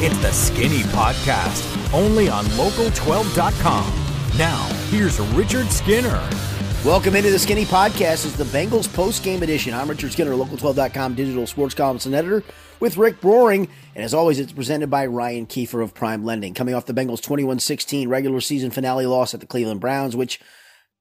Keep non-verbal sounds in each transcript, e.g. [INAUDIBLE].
It's the Skinny Podcast, only on local12.com. Now, here's Richard Skinner. Welcome into the Skinny Podcast. It's the Bengals post game edition. I'm Richard Skinner, local12.com digital sports columnist and editor with Rick Broering. And as always, it's presented by Ryan Kiefer of Prime Lending. Coming off the Bengals 21 16 regular season finale loss at the Cleveland Browns, which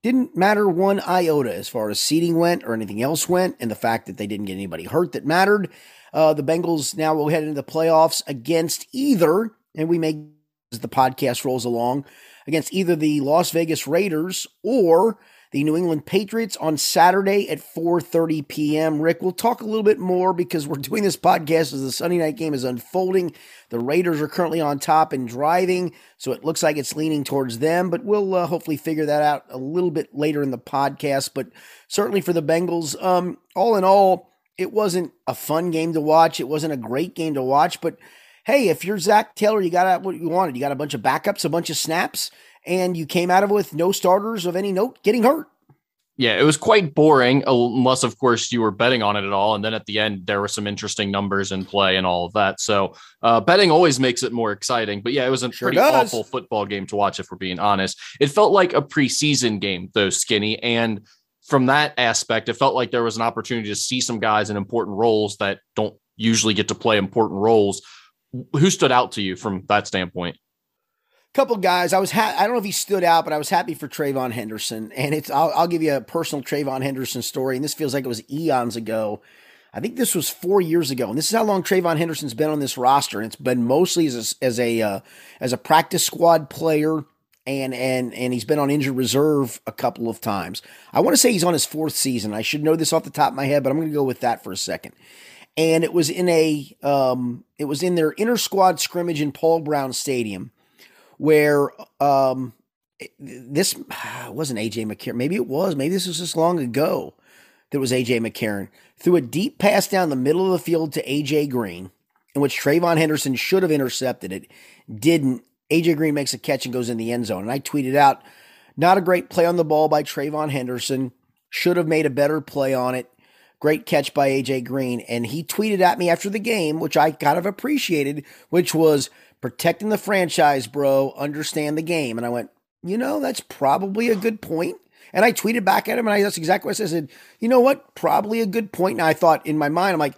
didn't matter one iota as far as seating went or anything else went, and the fact that they didn't get anybody hurt that mattered. Uh, the Bengals now will head into the playoffs against either, and we may, as the podcast rolls along, against either the Las Vegas Raiders or the New England Patriots on Saturday at 4:30 p.m. Rick, we'll talk a little bit more because we're doing this podcast as the Sunday night game is unfolding. The Raiders are currently on top and driving, so it looks like it's leaning towards them, but we'll uh, hopefully figure that out a little bit later in the podcast, but certainly for the Bengals, um, all in all, it wasn't a fun game to watch. It wasn't a great game to watch, but hey, if you're Zac Taylor, you got what you wanted. You got a bunch of backups, a bunch of snaps and you came out of it with no starters of any note getting hurt. Yeah, it was quite boring, unless, of course, you were betting on it at all. And then at the end, there were some interesting numbers in play and all of that. So uh, betting always makes it more exciting. But yeah, it was a sure pretty does. awful football game to watch, if we're being honest. It felt like a preseason game, though, skinny. And from that aspect, it felt like there was an opportunity to see some guys in important roles that don't usually get to play important roles. Who stood out to you from that standpoint? A couple guys. I was ha- I don't know if he stood out, but I was happy for Trayvon Henderson. And it's I'll, I'll, give you a personal Trayvon Henderson story. And this feels like it was eons ago. I think this was four years ago, and this is how long Trayvon Henderson's been on this roster. And it's been mostly as a, as a uh, as a practice squad player, and and and he's been on injured reserve a couple of times. I want to say he's on his fourth season. I should know this off the top of my head, but I'm going to go with that for a second. And it was in a um, it was in their inter squad scrimmage in Paul Brown Stadium where um, this wasn't AJ McCarron. Maybe it was. Maybe this was just long ago. That was AJ McCarron threw a deep pass down the middle of the field to AJ Green, in which Trayvon Henderson should have intercepted it. Didn't. AJ Green makes a catch and goes in the end zone. And I tweeted out, not a great play on the ball by Trayvon Henderson. Should have made a better play on it. Great catch by AJ Green. And he tweeted at me after the game, which I kind of appreciated, which was protecting the franchise, bro. Understand the game. And I went, you know, that's probably a good point. And I tweeted back at him, and I, that's exactly what I said. I said, you know what? Probably a good point. And I thought in my mind, I'm like,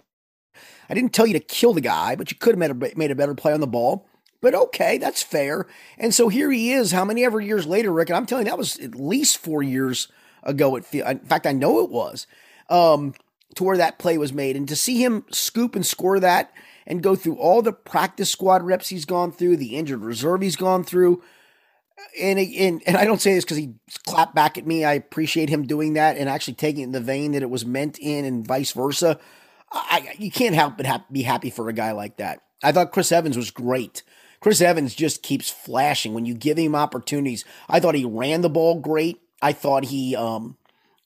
I didn't tell you to kill the guy, but you could have made a, made a better play on the ball. But okay, that's fair. And so here he is, how many ever years later, Rick? And I'm telling you, that was at least four years ago. It feel, in fact, I know it was um, to where that play was made, and to see him scoop and score that and go through all the practice squad reps he's gone through, the injured reserve he's gone through. And, and, and I don't say this because he clapped back at me. I appreciate him doing that and actually taking it in the vein that it was meant in and vice versa. I, you can't help but ha- be happy for a guy like that. I thought Chris Evans was great. Chris Evans just keeps flashing when you give him opportunities. I thought he ran the ball great. I thought he um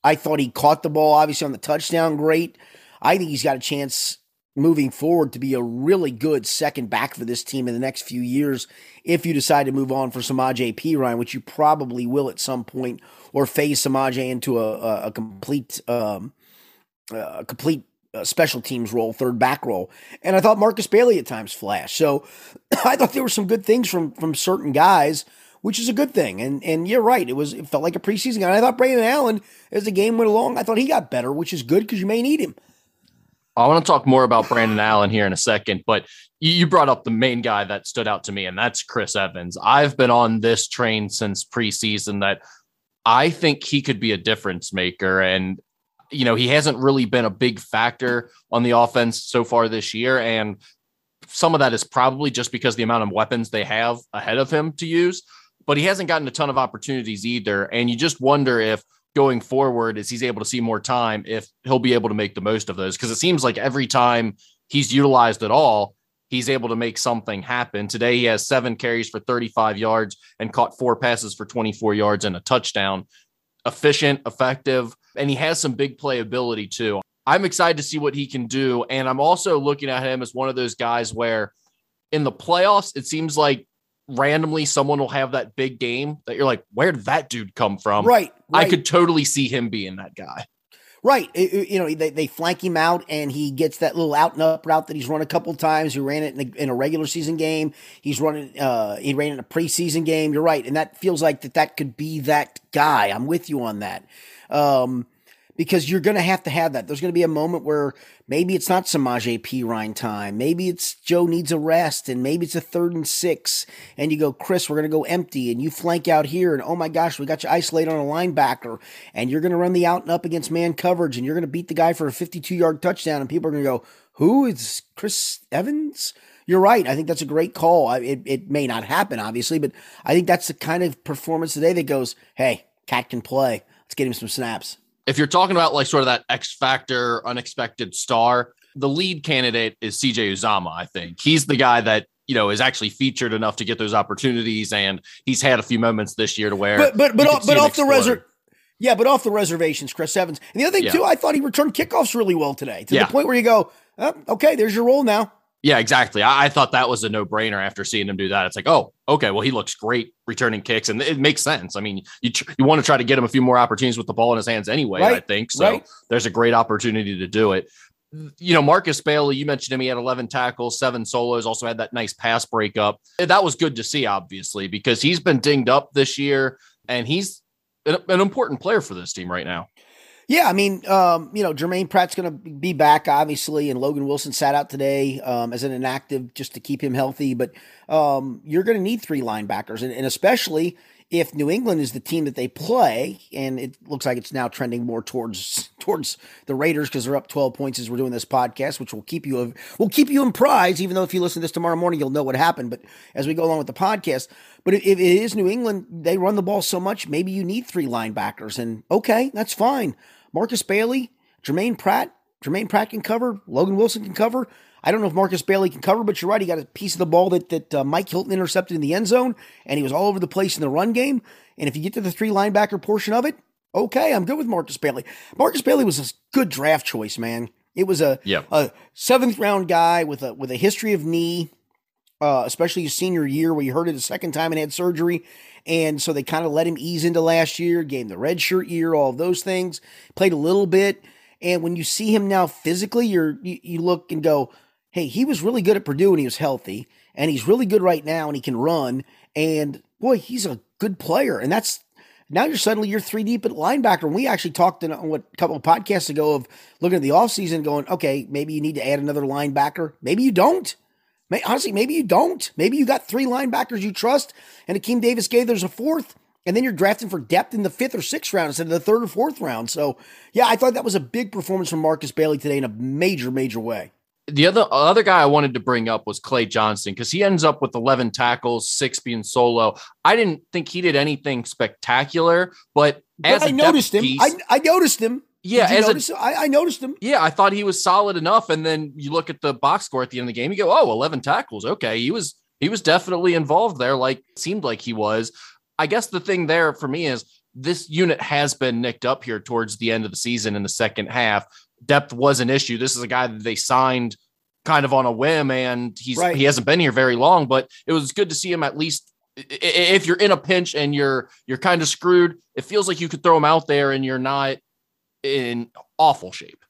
I thought he caught the ball obviously on the touchdown great. I think he's got a chance moving forward to be a really good second back for this team in the next few years if you decide to move on for Samaje Perine, which you probably will at some point, or phase Samaje into a, a complete um, a complete uh, special teams role, third back role. And I thought Markus Bailey at times flashed. So [COUGHS] I thought there were some good things from from certain guys. Which is a good thing, and and you're right. It was it felt like a preseason guy. I thought Brandon Allen, as the game went along, I thought he got better, which is good because you may need him. I want to talk more about Brandon Allen here in a second, but you brought up the main guy that stood out to me, and that's Chris Evans. I've been on this train since preseason that I think he could be a difference maker. And, you know, he hasn't really been a big factor on the offense so far this year. And some of that is probably just because the amount of weapons they have ahead of him to use, but he hasn't gotten a ton of opportunities either. And you just wonder if going forward as he's able to see more time if he'll be able to make the most of those because it seems like every time he's utilized at all he's able to make something happen today he has seven carries for 35 yards and caught four passes for 24 yards and a touchdown efficient effective and he has some big playability too i'm excited to see what he can do and i'm also looking at him as one of those guys where in the playoffs it seems like randomly someone will have that big game that you're like, where did that dude come from? Right. right. I could totally see him being that guy. Right. It, it, you know, they, they flank him out and he gets that little out and up route that he's run a couple times. He ran it in a, in a regular season game. He's running, uh, he ran in a preseason game. You're right. And that feels like that that could be that guy. I'm with you on that. Um, because you're going to have to have that. There's going to be a moment where maybe it's not Samaje Perine time. Maybe it's Joe needs a rest and maybe it's a third and six and you go, Chris, we're going to go empty and you flank out here and oh my gosh, we got you isolated on a linebacker and you're going to run the out and up against man coverage and you're going to beat the guy for a 52 yard touchdown and people are going to go, who is Chris Evans? You're right. I think that's a great call. It, it may not happen, obviously, but I think that's the kind of performance today that goes, hey, cat can play. Let's get him some snaps if you're talking about like sort of that X factor, unexpected star, the lead candidate is CJ Uzomah. I think he's the guy that you know is actually featured enough to get those opportunities, and he's had a few moments this year to where. But but but, off, but off the reserve. Yeah, but off the reservations, Chris Evans. And the other thing yeah. too, I thought he returned kickoffs really well today, to yeah. the point where you go, oh, okay, there's your role now. Yeah, exactly. I, I, thought that was a no brainer after seeing him do that. It's like, oh, okay, well, he looks great returning kicks, and it makes sense. I mean, you tr- you want to try to get him a few more opportunities with the ball in his hands anyway. Right. I think so. Right. There's a great opportunity to do it. You know, Markus Bailey, you mentioned him. He had 11 tackles, seven solos. Also had that nice pass breakup. That was good to see, obviously, because he's been dinged up this year, and he's an, an important player for this team right now. Yeah, I mean, um, you know, Jermaine Pratt's going to be back, obviously, and Logan Wilson sat out today um, as an inactive just to keep him healthy. But um, you're going to need three linebackers, and, and, especially if New England is the team that they play, and it looks like it's now trending more towards towards the Raiders because they're up 12 points as we're doing this podcast, which will keep you will keep you in prize. Even though if you listen to this tomorrow morning, you'll know what happened. But as we go along with the podcast, but if it is New England, they run the ball so much, maybe you need three linebackers, and okay, that's fine. Markus Bailey, Jermaine Pratt. Jermaine Pratt can cover. Logan Wilson can cover. I don't know if Markus Bailey can cover, but you're right. He got a piece of the ball that that uh, Mike Hilton intercepted in the end zone, and he was all over the place in the run game. And if you get to the three linebacker portion of it, okay, I'm good with Markus Bailey. Markus Bailey was a good draft choice, man. It was a yep. a seventh round guy with a with a history of knee, uh, especially his senior year where he hurt it a second time and had surgery. And so they kind of let him ease into last year, gave him the red shirt year, all of those things, played a little bit. And when you see him now physically, you're, you, you look and go, hey, he was really good at Purdue when he was healthy. And he's really good right now and he can run. And boy, he's a good player. And that's now you're suddenly you're three deep at linebacker. And we actually talked in what a couple of podcasts ago of looking at the offseason going, okay, maybe you need to add another linebacker. Maybe you don't. Honestly, maybe you don't. Maybe you got three linebackers you trust, and Akeem Davis gave Gaither's a fourth, and then you're drafting for depth in the fifth or sixth round instead of the third or fourth round. So, yeah, I thought that was a big performance from Markus Bailey today in a major, major way. The other other guy I wanted to bring up was Clay Johnson because he ends up with 11 tackles, six being solo. I didn't think he did anything spectacular, but, but as I noticed him, piece, I, I noticed him. Yeah, as a, I, I noticed him. Yeah, I thought he was solid enough. And then you look at the box score at the end of the game, you go, oh, 11 tackles. Okay, he was he was definitely involved there. Like seemed like he was. I guess the thing there for me is this unit has been nicked up here towards the end of the season in the second half. Depth was an issue. This is a guy that they signed kind of on a whim, and he's right. he hasn't been here very long. But it was good to see him at least. If you're in a pinch and you're you're kind of screwed, it feels like you could throw him out there and you're not in awful shape.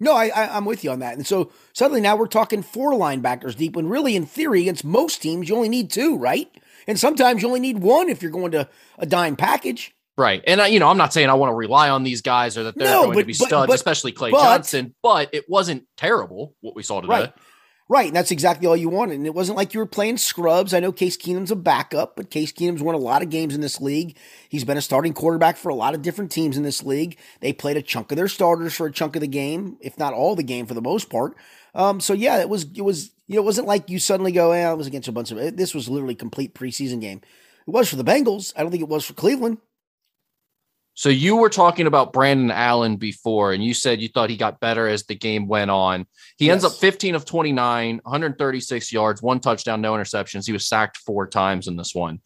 No, I, I am with you on that. And so suddenly now we're talking four linebackers deep when really in theory against most teams you only need two, right? And sometimes you only need one if you're going to a dime package. Right. And I, you know, I'm not saying I want to rely on these guys or that they're no, going but, to be studs, but, but, especially Clay Johnson, but it wasn't terrible what we saw today. Right. Right, and that's exactly all you wanted. And it wasn't like you were playing scrubs. I know Case Keenum's a backup, but Case Keenum's won a lot of games in this league. He's been a starting quarterback for a lot of different teams in this league. They played a chunk of their starters for a chunk of the game, if not all the game for the most part. Um, so yeah, it was it was you know it wasn't like you suddenly go, eh, it was against a bunch of this was literally complete preseason game. It was for the Bengals. I don't think it was for Cleveland. So you were talking about Brandon Allen before, and you said you thought he got better as the game went on. He yes. ends up 15 of 29, 136 yards, one touchdown, no interceptions. He was sacked four times in this one.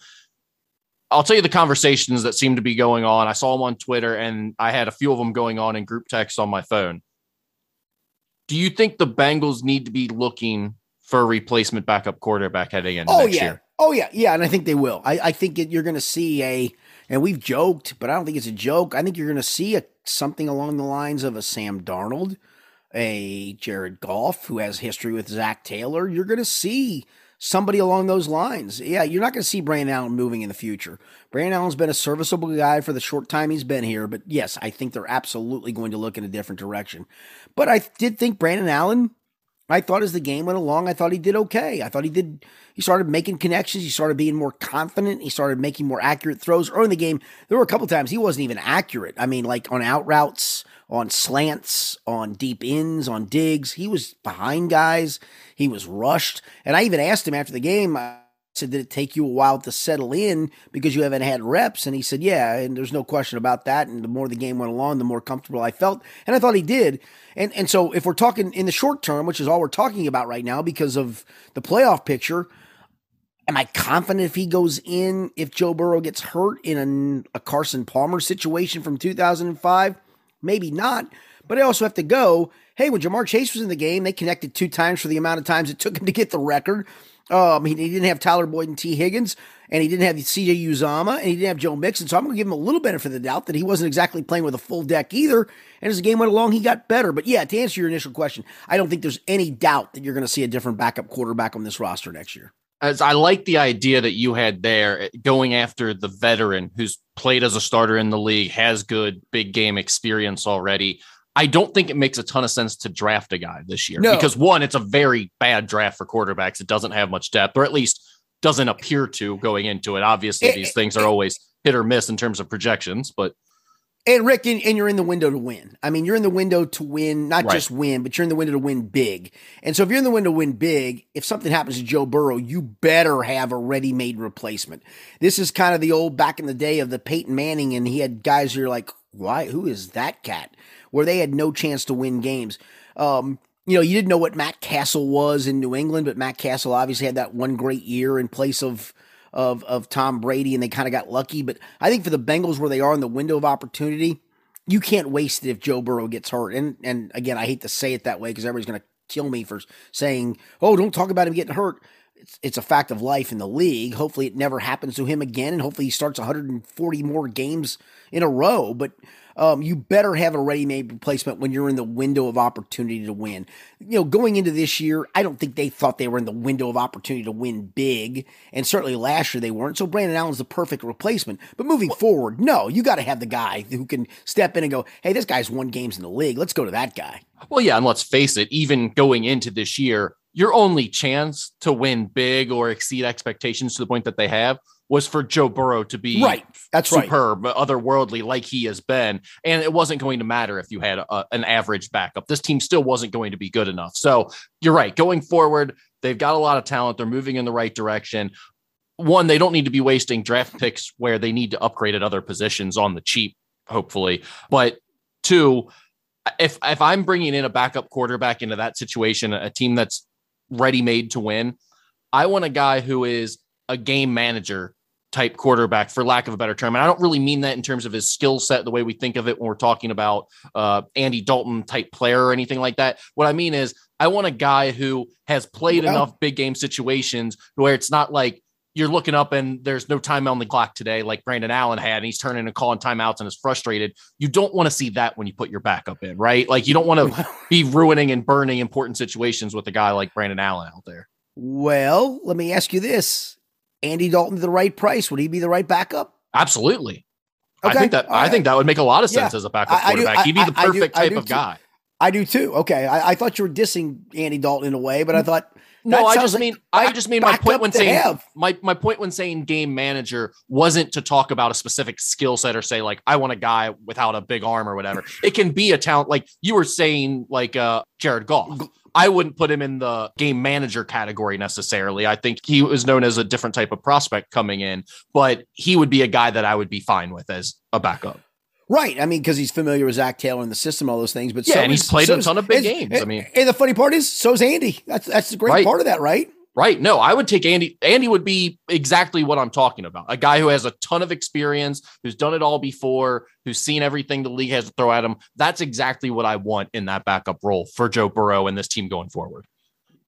I'll tell you the conversations that seem to be going on. I saw them on Twitter, and I had a few of them going on in group text on my phone. Do you think the Bengals need to be looking for a replacement backup quarterback heading into oh, next yeah. year? Oh yeah, yeah, and I think they will. I, I think it, you're going to see a and we've joked, but I don't think it's a joke. I think you're going to see a something along the lines of a Sam Darnold, a Jared Goff, who has history with Zac Taylor. You're going to see somebody along those lines. Yeah, you're not going to see Brandon Allen moving in the future. Brandon Allen's been a serviceable guy for the short time he's been here, but yes, I think they're absolutely going to look in a different direction. But I did think Brandon Allen, I thought as the game went along, I thought he did okay. I thought he did, he started making connections. He started being more confident. He started making more accurate throws. Early in the game, there were a couple times he wasn't even accurate. I mean, like on out routes, on slants, on deep ins, on digs. He was behind guys. He was rushed. And I even asked him after the game, said, Did it take you a while to settle in because you haven't had reps? And he said, Yeah. And there's no question about that. And the more the game went along, the more comfortable I felt. And I thought he did. And, and so if we're talking in the short term, which is all we're talking about right now because of the playoff picture, Am I confident if he goes in, if Joe Burrow gets hurt in a, a Carson Palmer situation from 2005? maybe not. But I also have to go, hey, when Ja'Marr Chase was in the game, they connected two times for the amount of times it took him to get the record. Um, he, didn't have Tyler Boyd and Tee Higgins, and he didn't have CJ Uzomah, and he didn't have Joe Mixon. So I'm going to give him a little benefit of the doubt that he wasn't exactly playing with a full deck either. And as the game went along, he got better. But yeah, to answer your initial question, I don't think there's any doubt that you're going to see a different backup quarterback on this roster next year as I like the idea that you had there going after the veteran who's played as a starter in the league, has good big game experience already. I don't think it makes a ton of sense to draft a guy this year no. because one, it's a very bad draft for quarterbacks. It doesn't have much depth, or at least doesn't appear to going into it. Obviously, it, these things are always hit or miss in terms of projections, but and Rick, and, and, you're in the window to win. I mean, you're in the window to win, not right. just win, but you're in the window to win big. And so if you're in the window to win big, if something happens to Joe Burrow, you better have a ready-made replacement. This is kind of the old back in the day of the Peyton Manning, and he had guys who are like, why? Who is that cat? Where they had no chance to win games. Um, you know, you didn't know what Matt Cassel was in New England, but Matt Cassel obviously had that one great year in place of of of Tom Brady, and they kind of got lucky. But I think for the Bengals, where they are in the window of opportunity, you can't waste it if Joe Burrow gets hurt. And and again, I hate to say it that way because everybody's going to kill me for saying, "Oh, don't talk about him getting hurt." It's, it's a fact of life in the league. Hopefully, it never happens to him again, and hopefully, he starts 140 more games in a row. But um, you better have a ready-made replacement when you're in the window of opportunity to win. You know, going into this year, I don't think they thought they were in the window of opportunity to win big, and certainly last year they weren't. So Brandon Allen's the perfect replacement. But moving forward, no, you got to have the guy who can step in and go, "Hey, this guy's won games in the league. Let's go to that guy." Well, yeah, and let's face it, even going into this year, your only chance to win big or exceed expectations to the point that they have was for Joe Burrow to be right. That's superb, right. otherworldly, like he has been. And it wasn't going to matter if you had a, an average backup. This team still wasn't going to be good enough. So you're right. Going forward, they've got a lot of talent. They're moving in the right direction. One, they don't need to be wasting draft picks where they need to upgrade at other positions on the cheap, hopefully. But two, if if I'm bringing in a backup quarterback into that situation, a team that's ready made to win, I want a guy who is a game manager type quarterback, for lack of a better term. And I don't really mean that in terms of his skill set, the way we think of it when we're talking about uh, Andy Dalton type player or anything like that. What I mean is, I want a guy who has played enough big game situations where it's not like you're looking up and there's no time on the clock today, like Brandon Allen had, and he's turning and calling timeouts and is frustrated. You don't want to see that when you put your backup in, right? Like you don't want to [LAUGHS] be ruining and burning important situations with a guy like Brandon Allen out there. Well, let me ask you this Andy Dalton the right price, would he be the right backup? Absolutely. Okay. I think that I think that would make a lot of sense yeah. as a backup quarterback. I, I He'd be the perfect I do, type of too. guy. I do too. Okay, I, thought you were dissing Andy Dalton in a way, but I thought no. I just like mean I just mean my point when saying have. my my point when saying game manager wasn't to talk about a specific skill set or say like I want a guy without a big arm or whatever. it can be a talent like you were saying like uh Jared Goff. I wouldn't put him in the game manager category necessarily. I think he was known as a different type of prospect coming in, but he would be a guy that I would be fine with as a backup. Right. I mean, because he's familiar with Zac Taylor and the system, all those things. But yeah, so and he's played so a ton of big games. I mean, and the funny part is, so is Andy. That's that's the great right. part of that, right? Right. No, I would take Andy. Andy would be exactly what I'm talking about. A guy who has a ton of experience, who's done it all before, who's seen everything the league has to throw at him. That's exactly what I want in that backup role for Joe Burrow and this team going forward.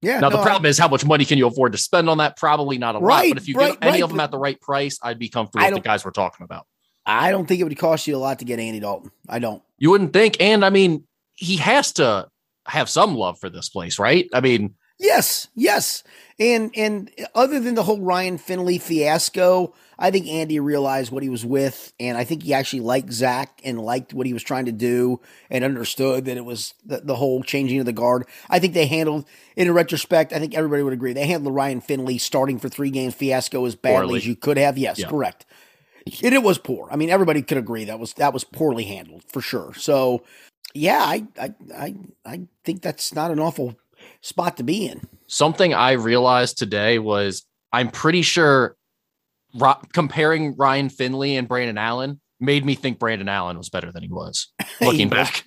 Yeah. Now no, the problem I, is how much money can you afford to spend on that? Probably not a right, lot. But if you right, get any right, of them at the right price, I'd be comfortable with the guys we're talking about. I don't think it would cost you a lot to get Andy Dalton. I don't. You wouldn't think. And I mean, he has to have some love for this place, right? I mean, yes, yes. And and other than the whole Ryan Finley fiasco, I think Andy realized what he was with, and I think he actually liked Zac and liked what he was trying to do, and understood that it was the, the whole changing of the guard. I think they handled, in retrospect, I think everybody would agree they handled the Ryan Finley starting for three games fiasco as badly Poorly. as you could have. Yes, yeah. correct. And it was poor. I mean, everybody could agree that was that was poorly handled for sure. So, yeah, I I I, I think that's not an awful spot to be in. Something I realized today was I'm pretty sure ro- comparing Ryan Finley and Brandon Allen made me think Brandon Allen was better than he was [LAUGHS] looking he back.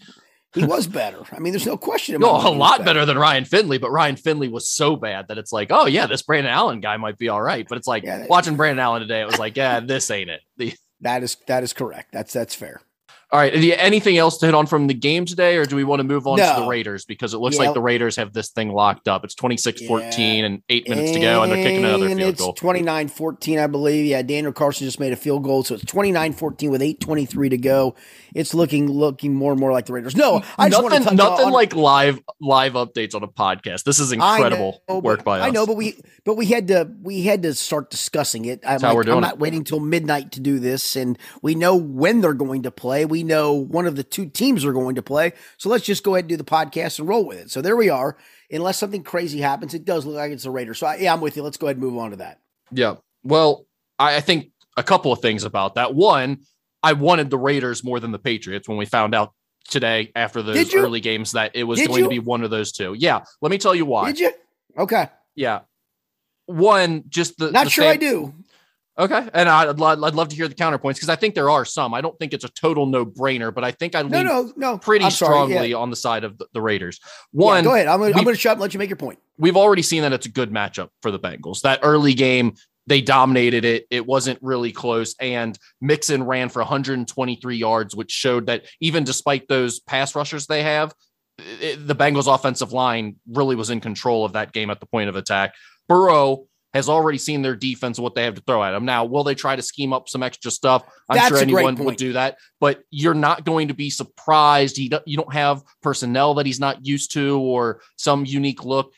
he was better. I mean, there's no question about No, a lot better. better. than Ryan Finley, but Ryan Finley was so bad that it's like, oh yeah, this Brandon Allen guy might be all right. But it's like yeah, watching Brandon Allen today, it was like, yeah, this ain't it. The- [LAUGHS] that is that is correct. That's that's fair. All right. Anything else to hit on from the game today, or do we want to move on no. to the Raiders? Because it looks like the Raiders have this thing locked up. It's 26 yeah. 14 and eight minutes and to go, and they're kicking another field it's goal. 29 14, I believe. Yeah. Daniel Carlson just made a field goal. So it's 29 14 with 8.23 to go. It's looking looking more and more like the Raiders. No, I just nothing, to nothing on, like live live updates on a podcast. This is incredible know, work by us. I know, but we but we had to we had to start discussing it. I'm, like, I'm not it. waiting till midnight to do this, and we know when they're going to play. We know one of the two teams are going to play. So let's just go ahead and do the podcast and roll with it. So there we are. Unless something crazy happens, it does look like it's the Raiders. So I, yeah, I'm with you. Let's go ahead and move on to that. Yeah. Well, I, I think a couple of things about that. One, I wanted the Raiders more than the Patriots when we found out today after those early games that it was Did going you? to be one of those two. Yeah. Let me tell you why. Did you? Okay. Yeah. One, just the not the sure I do. Okay, and I'd, I'd love to hear the counterpoints because I think there are some. I don't think it's a total no brainer, but I think I lean no, no, no. pretty strongly yeah. on the side of the, the Raiders. One, yeah, go ahead. I'm going to shut up and let you make your point. We've already seen that it's a good matchup for the Bengals. That early game, they dominated it. It wasn't really close, and Mixon ran for 123 yards, which showed that even despite those pass rushers they have, it, the Bengals' offensive line really was in control of that game at the point of attack. Burrow has already seen their defense and what they have to throw at them. Now, will they try to scheme up some extra stuff? I'm That's sure anyone would do that, but you're not going to be surprised. He, you don't have personnel that he's not used to or some unique look.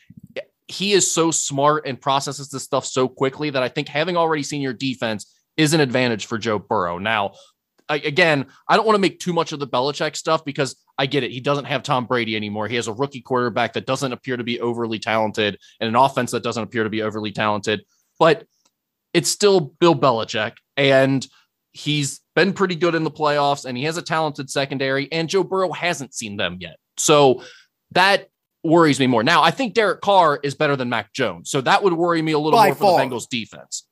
He is so smart and processes this stuff so quickly that I think having already seen your defense is an advantage for Joe Burrow. Now, I, again, I don't want to make too much of the Belichick stuff because I get it. He doesn't have Tom Brady anymore. He has a rookie quarterback that doesn't appear to be overly talented and an offense that doesn't appear to be overly talented, but it's still Bill Belichick. And he's been pretty good in the playoffs and he has a talented secondary, and Joe Burrow hasn't seen them yet. So that worries me more. Now, I think Derek Carr is better than Mac Jones. So that would worry me a little By more far. for the Bengals defense.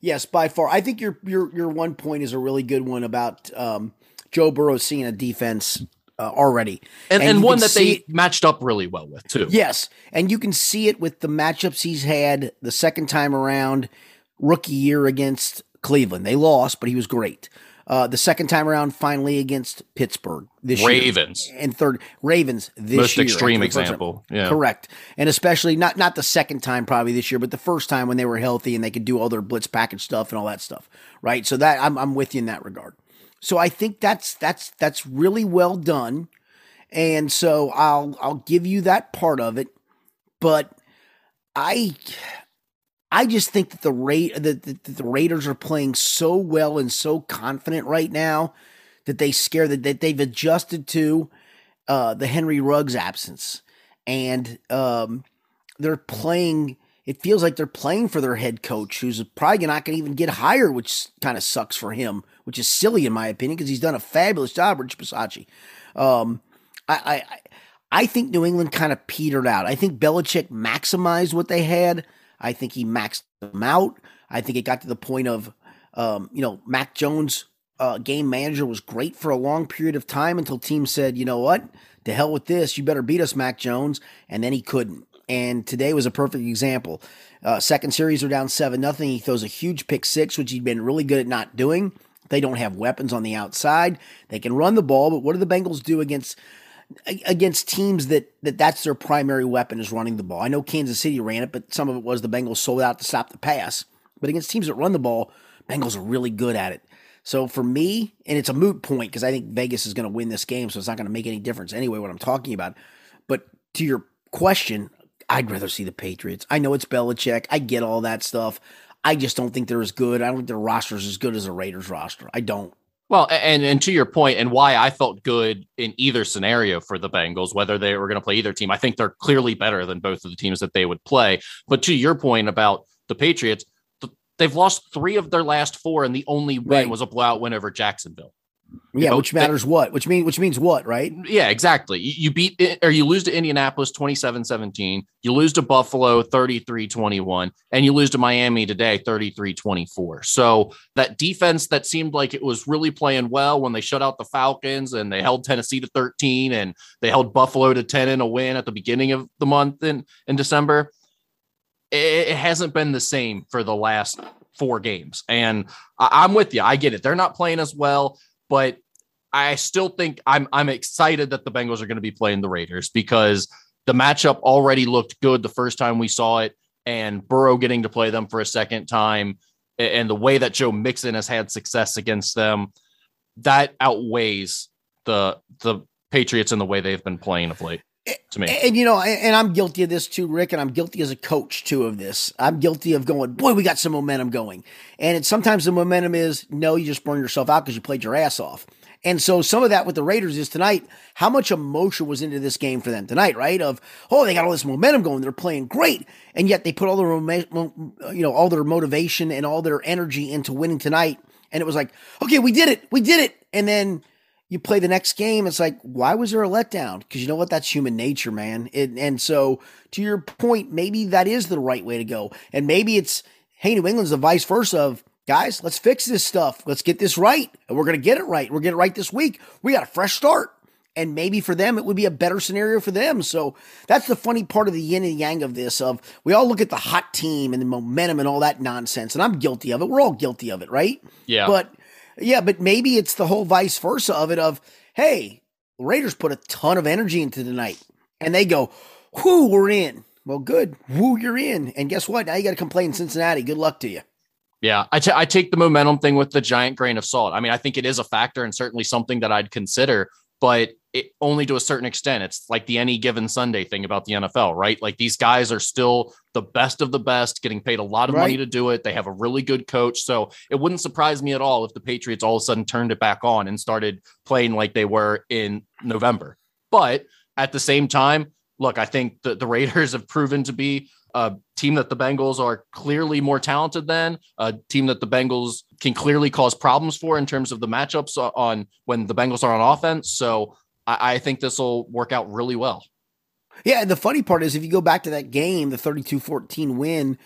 Yes, by far. I think your your your one point is a really good one about um, Joe Burrow seeing a defense uh, already, and, and, and one that they it, matched up really well with too. Yes, and you can see it with the matchups he's had the second time around, rookie year against Cleveland. They lost, but he was great. Uh, the second time around, finally against Pittsburgh this Ravens. year. and third Ravens this Most year. extreme example, yeah, correct. And especially not not the second time probably this year, but the first time when they were healthy and they could do all their blitz package stuff and all that stuff, right? So that I'm I'm with you in that regard. So I think that's that's that's really well done, and so I'll I'll give you that part of it, but I I just think that the rate that the, the, Raiders are playing so well and so confident right now that they scare that, that they've adjusted to uh, the Henry Ruggs absence, and um, they're playing. It feels like they're playing for their head coach, who's probably not going to even get hired, which kind of sucks for him, which is silly in my opinion because he's done a fabulous job, Rich Bisaccia. Um, I, I I think New England kind of petered out. I think Belichick maximized what they had I think he maxed them out. I think it got to the point of, um, you know, Mac Jones, uh, game manager, was great for a long period of time until teams said, you know what, to hell with this, you better beat us, Mac Jones, and then he couldn't. And today was a perfect example. Uh, second series are down seven nothing. He throws a huge pick six, which he'd been really good at not doing. They don't have weapons on the outside. They can run the ball, but what do the Bengals do against against teams that, that that's their primary weapon is running the ball. I know Kansas City ran it, but some of it was the Bengals sold out to stop the pass. But against teams that run the ball, Bengals are really good at it. So for me, and it's a moot point because I think Vegas is going to win this game, so it's not going to make any difference anyway what I'm talking about. But to your question, I'd rather see the Patriots. I know it's Belichick. I get all that stuff. I just don't think they're as good. I don't think their roster is as good as a Raiders roster. I don't. Well, and and to your point, and why I felt good in either scenario for the Bengals, whether they were going to play either team, I think they're clearly better than both of the teams that they would play. But to your point about the Patriots, they've lost three of their last four, and the only win right. was a blowout win over Jacksonville. Yeah, which matters they, what? Which mean which means what, right? Yeah, exactly. You, you beat eh, or you lose to Indianapolis 27-17, you lose to Buffalo 33-21, and you lose to Miami today 33-24. So that defense that seemed like it was really playing well when they shut out the Falcons and they held Tennessee to 13 and they held Buffalo to 10 in a win at the beginning of the month in, in December. It, it hasn't been the same for the last four games. And I, I'm with you. I get it. They're not playing as well but I still think I'm I'm excited that the Bengals are going to be playing the Raiders because the matchup already looked good the first time we saw it, and Burrow getting to play them for a second time, and the way that Joe Mixon has had success against them, that outweighs the the Patriots and the way they've been playing of late. To me. And, you know, and I'm guilty of this too, Rick, and I'm guilty as a coach too of this. I'm guilty of going, boy, we got some momentum going. And it's sometimes the momentum is no, you just burn yourself out because you played your ass off. And so some of that with the Raiders is tonight, how much emotion was into this game for them tonight, right? Of, oh, they got all this momentum going. They're playing great. And yet they put all their, you know, all their motivation and all their energy into winning tonight. And it was like, okay, we did it. We did it. And then you play the next game, it's like, why was there a letdown? Because you know what? That's human nature, man. It, and so, to your point, maybe that is the right way to go. And maybe it's, hey, New England's the vice versa of, guys, let's fix this stuff. Let's get this right. And we're going to get it right. We're getting it right this week. We got a fresh start. And maybe for them, it would be a better scenario for them. So that's the funny part of the yin and yang of this. Of we all look at the hot team and the momentum and all that nonsense, and I'm guilty of it. We're all guilty of it, right? Yeah. But yeah, but maybe it's the whole vice versa of it of, hey, Raiders put a ton of energy into tonight. And they go, whoo, we're in. Well, good. Whoo, you're in. And guess what? Now you got to complain in Cincinnati. Good luck to you. Yeah, I, t- I take the momentum thing with the giant grain of salt. I mean, I think it is a factor and certainly something that I'd consider but it, only to a certain extent. It's like the any given Sunday thing about the NFL, right? Like these guys are still the best of the best, getting paid a lot of right. money to do it. They have a really good coach. So it wouldn't surprise me at all if the Patriots all of a sudden turned it back on and started playing like they were in November. But at the same time, look, I think the, the Raiders [LAUGHS] have proven to be a team that the Bengals are clearly more talented than, a team that the Bengals can clearly cause problems for in terms of the matchups on when the Bengals are on offense. So I, I think this will work out really well. Yeah, and the funny part is if you go back to that game, the 32-14 win,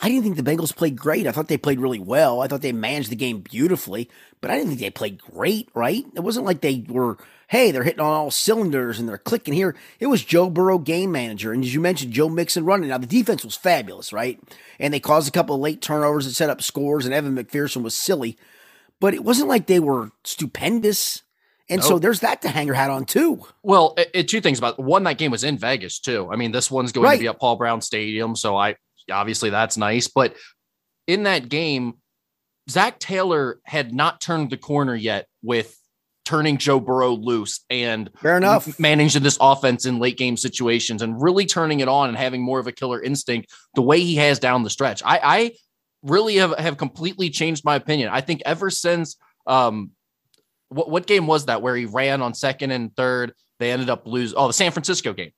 I didn't think the Bengals played great. I thought they played really well. I thought they managed the game beautifully, but I didn't think they played great, right? It wasn't like they were hey, they're hitting on all cylinders and they're clicking here. It was Joe Burrow game manager. And as you mentioned, Joe Mixon running. Now, the defense was fabulous, right? And they caused a couple of late turnovers that set up scores, and Evan McPherson was silly. But it wasn't like they were stupendous. And nope. so there's that to hang your hat on too. Well, it, it, two things about one. That game was in Vegas too. I mean, this one's going right. to be at Paul Brown Stadium, so I obviously that's nice. But in that game, Zac Taylor had not turned the corner yet with turning Joe Burrow loose and fair enough managing this offense in late game situations and really turning it on and having more of a killer instinct the way he has down the stretch. I, I really have, have completely changed my opinion. I think ever since um what what game was that where he ran on second and third, they ended up losing oh the San Francisco game.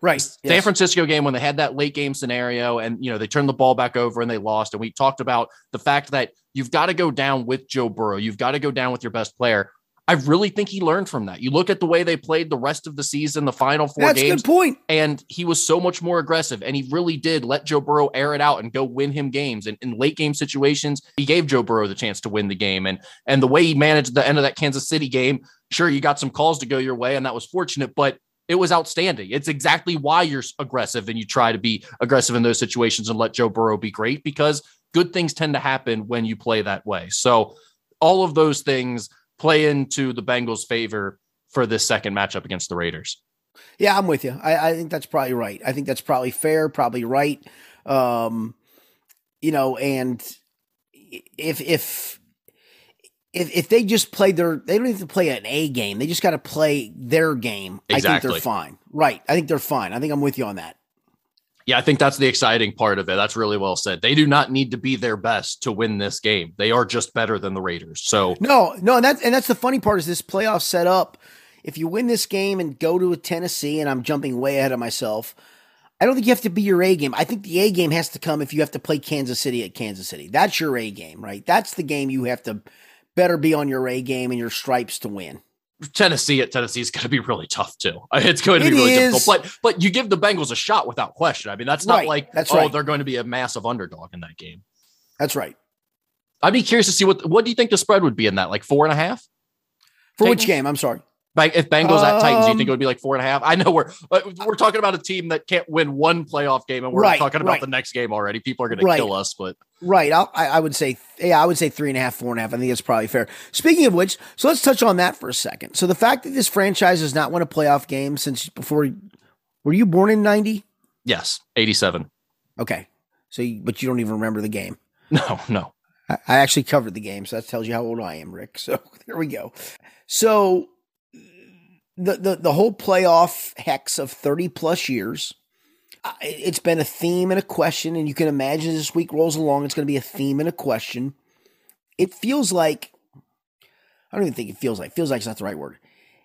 Right. San. Francisco game when they had that late game scenario and you know they turned the ball back over and they lost. And we talked about the fact that you've got to go down with Joe Burrow. You've got to go down with your best player. I really think he learned from that. You look at the way they played the rest of the season, the final four That's games. good point. And he was so much more aggressive. And he really did let Joe Burrow air it out and go win him games. And in late game situations, he gave Joe Burrow the chance to win the game. And and the way he managed the end of that Kansas City game, sure, you got some calls to go your way, and that was fortunate, but it was outstanding. It's exactly why you're aggressive and you try to be aggressive in those situations and let Joe Burrow be great because good things tend to happen when you play that way. So all of those things play into the Bengals' favor for this second matchup against the Raiders. Yeah, I'm with you. I, I think that's probably right. I think that's probably fair, probably right. Um, you know, and if if if if they just play their, they don't have to play an A game. They just got to play their game. I think they're fine. Right. I think they're fine. I think I'm with you on that. Yeah, I think that's the exciting part of it. That's really well said. They do not need to be their best to win this game. They are just better than the Raiders. So No, no, and that's and that's the funny part is this playoff setup. If you win this game and go to Tennessee, and I'm jumping way ahead of myself, I don't think you have to be your A game. I think the A game has to come if you have to play Kansas City at Kansas City. That's your A game, right? That's the game you have to better be on your A game and your stripes to win. Tennessee at Tennessee is going to be really tough too. [LAUGHS] It's going to It be really is. difficult. But but you give the Bengals a shot without question. I mean, that's not Right. like That's oh right. they're going to be a massive underdog in that game. That's right. I'd be curious to see what what do you think the spread would be in that? Like four and a half? For which game? I'm sorry. If Bengals at Titans, you Um, think it would be like four and a half? I know we're uh, we're talking about a team that can't win one playoff game, and we're Right, talking about right. the next game already. People are going to kill us, but Right. I'll, I, I would say, yeah, I would say three and a half, four and a half. I think it's probably fair. Speaking of which, so let's touch on that for a second. So the fact that this franchise has not won a playoff game since before, were you born in 90? yes, eighty-seven. Okay. So, you, but you don't even remember the game. [LAUGHS] No, no. I, I actually covered the game. So that tells you how old I am, Rick. So [LAUGHS] there we go. So the, the, the whole playoff hex of 30 plus years, it's been a theme and a question. And you can imagine as this week rolls along, it's going to be a theme and a question. It feels like, I don't even think it feels like, feels like it's not the right word.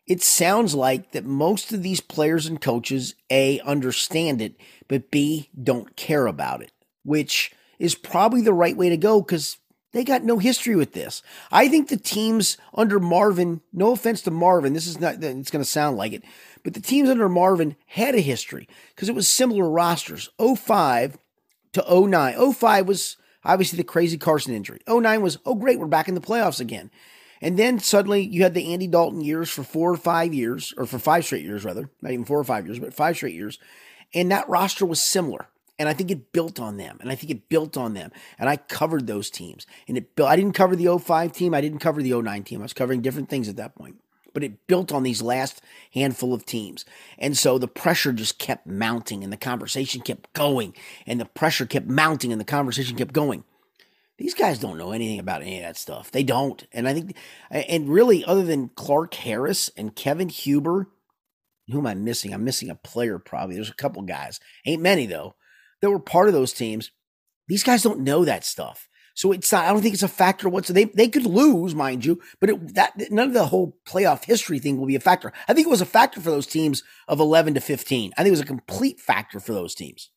It sounds like that most of these players and coaches, A, understand it, but B, don't care about it, which is probably the right way to go because they got no history with this. I think the teams under Marvin, no offense to Marvin, this is not, it's going to sound like it, but the teams under Marvin had a history because it was similar rosters. 05 to 09. 05 was obviously the crazy Carson injury. 09 was, oh, great, we're back in the playoffs again. And then suddenly you had the Andy Dalton years for four or five years, or for five straight years, rather, not even four or five years, but five straight years. And that roster was similar. And I think it built on them. And I think it built on them. And I covered those teams. And it built, I didn't cover the 05 team. I didn't cover the 09 team. I was covering different things at that point. But it built on these last handful of teams. And so the pressure just kept mounting and the conversation kept going. And the pressure kept mounting and the conversation kept going these guys don't know anything about any of that stuff. They don't. And I think, and really, other than Clark Harris and Kevin Huber, who am I missing? I'm missing a player probably. There's a couple guys, ain't many though, that were part of those teams. These guys don't know that stuff. So it's not, I don't think it's a factor whatsoever. They, they could lose, mind you, but it, that none of the whole playoff history thing will be a factor. I think it was a factor for those teams of 11 to 15. I think it was a complete factor for those teams.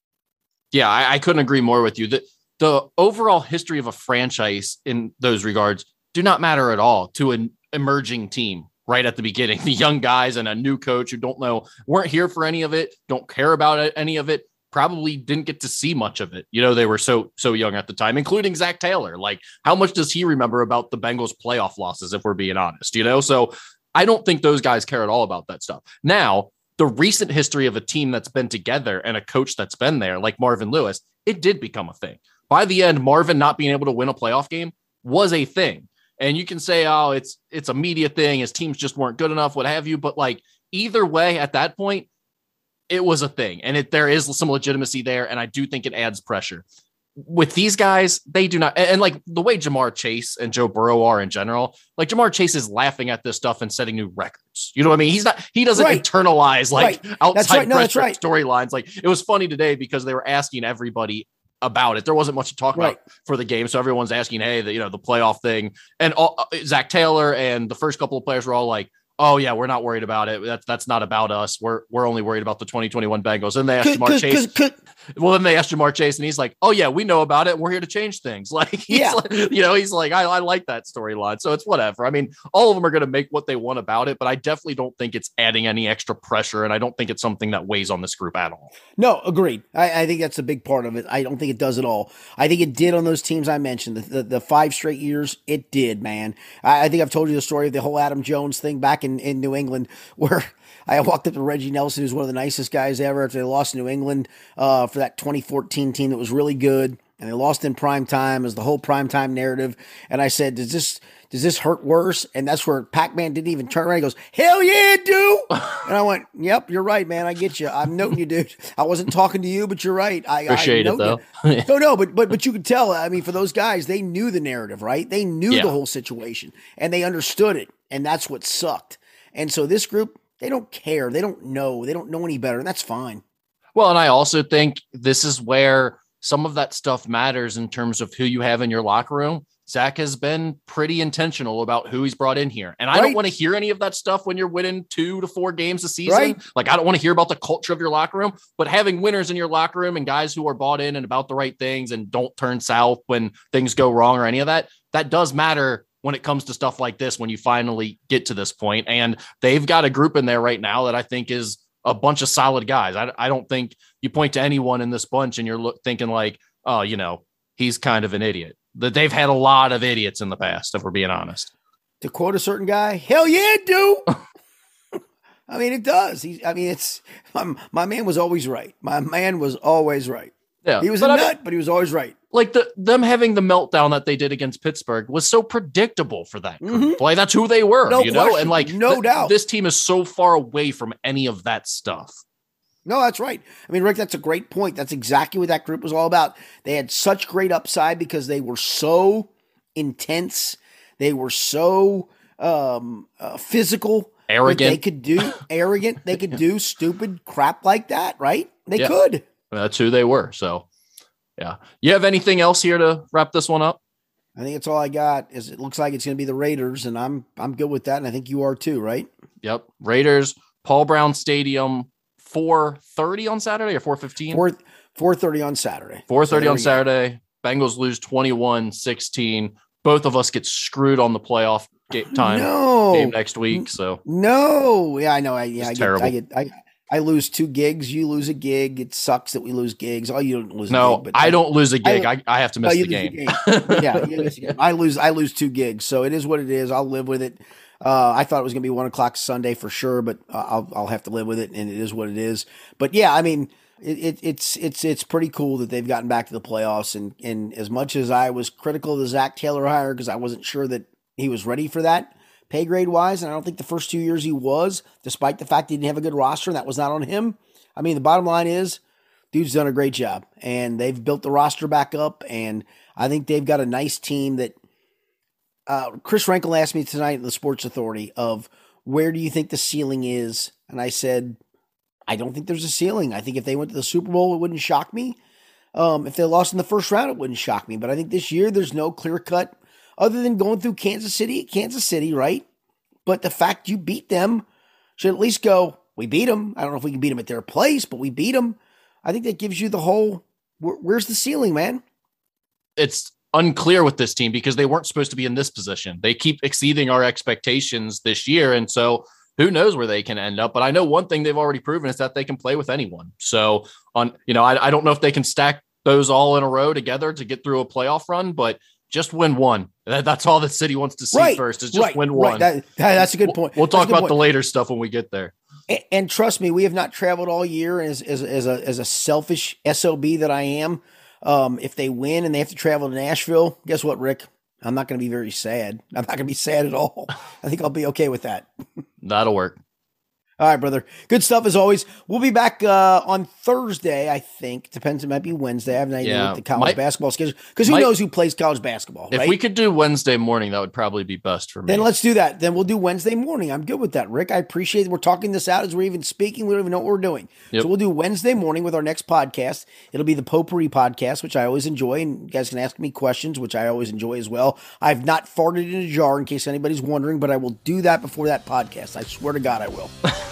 Yeah, I, I couldn't agree more with you. The the overall history of a franchise in those regards do not matter at all to an emerging team right at the beginning. [LAUGHS] The young guys and a new coach who don't know, weren't here for any of it, don't care about any of it, probably didn't get to see much of it. You know, they were so so young at the time, including Zac Taylor. Like, how much does he remember about the Bengals playoff losses, if we're being honest? You know, so I don't think those guys care at all about that stuff. Now, the recent history of a team that's been together and a coach that's been there, like Marvin Lewis, it did become a thing. By the end, Marvin not being able to win a playoff game was a thing. And you can say, oh, it's it's a media thing, his teams just weren't good enough, what have you. But like either way, at that point, it was a thing. And it there is some legitimacy there. And I do think it adds pressure. With these guys, they do not, and, and like the way Ja'Marr Chase and Joe Burrow are in general, like Ja'Marr Chase is laughing at this stuff and setting new records. You know what I mean? He's not, he doesn't Right. internalize like Right. outside That's right. No, pressure right. storylines. Like it was funny today because they were asking everybody about it. There wasn't much to talk Right. about for the game, so everyone's asking, "Hey, the you know the playoff thing," and all, uh, Zac Taylor and the first couple of players were all like, "Oh yeah, we're not worried about it. That's that's not about us. We're we're only worried about the 2021 Bengals." And they asked Ja'Marr Chase. well, then they asked Ja'Marr Chase, and he's like, "Oh yeah, we know about it. We're here to change things." [LAUGHS] Like, he's Yeah. like- you know, he's like, I, "I like that storyline." So it's whatever. I mean, all of them are going to make what they want about it, but I definitely don't think it's adding any extra pressure, and I don't think it's something that weighs on this group at all. No, agreed. I, I think that's a big part of it. I don't think it does at all. I think it did on those teams I mentioned. The, the, the five straight years, it did, man. I, I think I've told you the story of the whole Adam Jones thing back in, in New England [LAUGHS] where I walked up to Reggie Nelson, who's one of the nicest guys ever after they lost New England uh, for that 2014 team that was really good. and they lost in prime time as the whole prime time narrative. And I said, does this does this hurt worse? And that's where Pac Man didn't even turn around. He goes, hell yeah, dude. and I went, yep, you're right, man. I get you. I'm noting you, dude. I wasn't talking to you, but you're right. I appreciate I it though. [LAUGHS] no, no, but but but you could tell. I mean, for those guys, they knew the narrative, right? They knew yeah. the whole situation and they understood it, and that's what sucked. And so this group, they don't care. They don't know. They don't know any better, and that's fine. Well, and I also think this is where some of that stuff matters in terms of who you have in your locker room. Zac has been pretty intentional about who he's brought in here. And I right. don't want to hear any of that stuff when you're winning two to four games a season. Right. Like, I don't want to hear about the culture of your locker room, but having winners in your locker room and guys who are bought in and about the right things and don't turn south when things go wrong or any of that, that does matter when it comes to stuff like this when you finally get to this point. And they've got a group in there right now that I think is a bunch of solid guys. I, I don't think you point to anyone in this bunch and you're look, thinking like, oh, you know, he's kind of an idiot. That they've had a lot of idiots in the past, if we're being honest. To quote a certain guy, hell yeah, dude. [LAUGHS] I mean, it does. He, I mean, it's my, my man was always right. My man was always right. Yeah, he was a nut, mean, but he was always right. Like the them having the meltdown that they did against Pittsburgh was so predictable for that group. Mm-hmm. Like that's who they were, no you question. know. And like, no th- doubt, this team is so far away from any of that stuff. No, that's right. I mean, Rick, that's a great point. That's exactly what that group was all about. They had such great upside because they were so intense. They were so um, uh, physical. [LAUGHS] Arrogant. They could do arrogant. They could do stupid crap like that, right? They yeah. could. That's who they were. So, yeah. You have anything else here to wrap this one up? I think it's all I got. Is it looks like it's going to be the Raiders, and I'm I'm good with that, and I think you are too, right? Yep. Raiders, Paul Brown Stadium, four thirty on Saturday or four fifteen. Four four thirty on Saturday. Four thirty so on Saturday. Bengals lose 21-16. Both of us get screwed on the playoff game time no. game next week. So no, yeah, I know. I yeah, I get, I get, I I lose two gigs. You lose a gig. It sucks that we lose gigs. Oh, you don't lose. No, gig, I, I don't lose a gig. I, I, have to miss the game. game. yeah, I lose. I lose two gigs. So it is what it is. I'll live with it. Uh, I thought it was going to be one o'clock Sunday for sure, but I'll I'll have to live with it, and it is what it is. But yeah, I mean, it, it, it's it's it's pretty cool that they've gotten back to the playoffs. And and as much as I was critical of the Zac Taylor hire because I wasn't sure that he was ready for that pay grade wise, and I don't think the first two years he was, despite the fact he didn't have a good roster, and that was not on him. I mean, the bottom line is, dude's done a great job, and they've built the roster back up, and I think they've got a nice team that. Uh, Chris Rankle asked me tonight in the Sports Authority of where do you think the ceiling is, and I said, I don't think there's a ceiling. I think if they went to the Super Bowl, it wouldn't shock me. Um, if they lost in the first round, it wouldn't shock me. But I think this year there's no clear cut other than going through Kansas City, Kansas City, right? But the fact you beat them should at least go, we beat them. I don't know if we can beat them at their place, but we beat them. I think that gives you the whole, where, where's the ceiling, man? It's unclear with this team because they weren't supposed to be in this position. They keep exceeding our expectations this year. And so who knows where they can end up. But I know one thing they've already proven is that they can play with anyone. So on, you know, I, I don't know if they can stack those all in a row together to get through a playoff run, but just win one. That, that's all the city wants to see right, first is just right, win one. Right. That, that, that's a good point. We'll, we'll talk about point. the later stuff when we get there. And, and, trust me, we have not traveled all year as, as, as, a, as a selfish SOB that I am. Um, if they win and they have to travel to Nashville, guess what, Rick? I'm not going to be very sad. I'm not going to be sad at all. [LAUGHS] I think I'll be okay with that. [LAUGHS] That'll work. All right, brother. Good stuff as always. We'll be back uh, on Thursday, I think. Depends. It might be Wednesday. I have no idea yeah, what the college might, basketball schedule because who might, knows who plays college basketball. If right? we could do Wednesday morning, that would probably be best for me. Then let's do that. Then we'll do Wednesday morning. I'm good with that, Rick. I appreciate it. We're talking this out as we're even speaking. We don't even know what we're doing. Yep. So we'll do Wednesday morning with our next podcast. It'll be the Potpourri podcast, which I always enjoy, and you guys can ask me questions, which I always enjoy as well. I've not farted in a jar, in case anybody's wondering, but I will do that before that podcast. I swear to God, I will. [LAUGHS]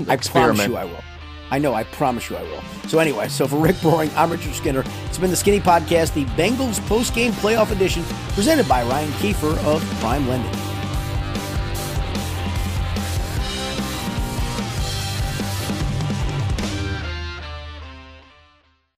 [LAUGHS] I promise you I will. I know, I promise you I will. So anyway, so for Rick Broering, I'm Richard Skinner. It's been the Skinny Podcast, the Bengals post-game playoff edition, presented by Ryan Kiefer of Prime Lending.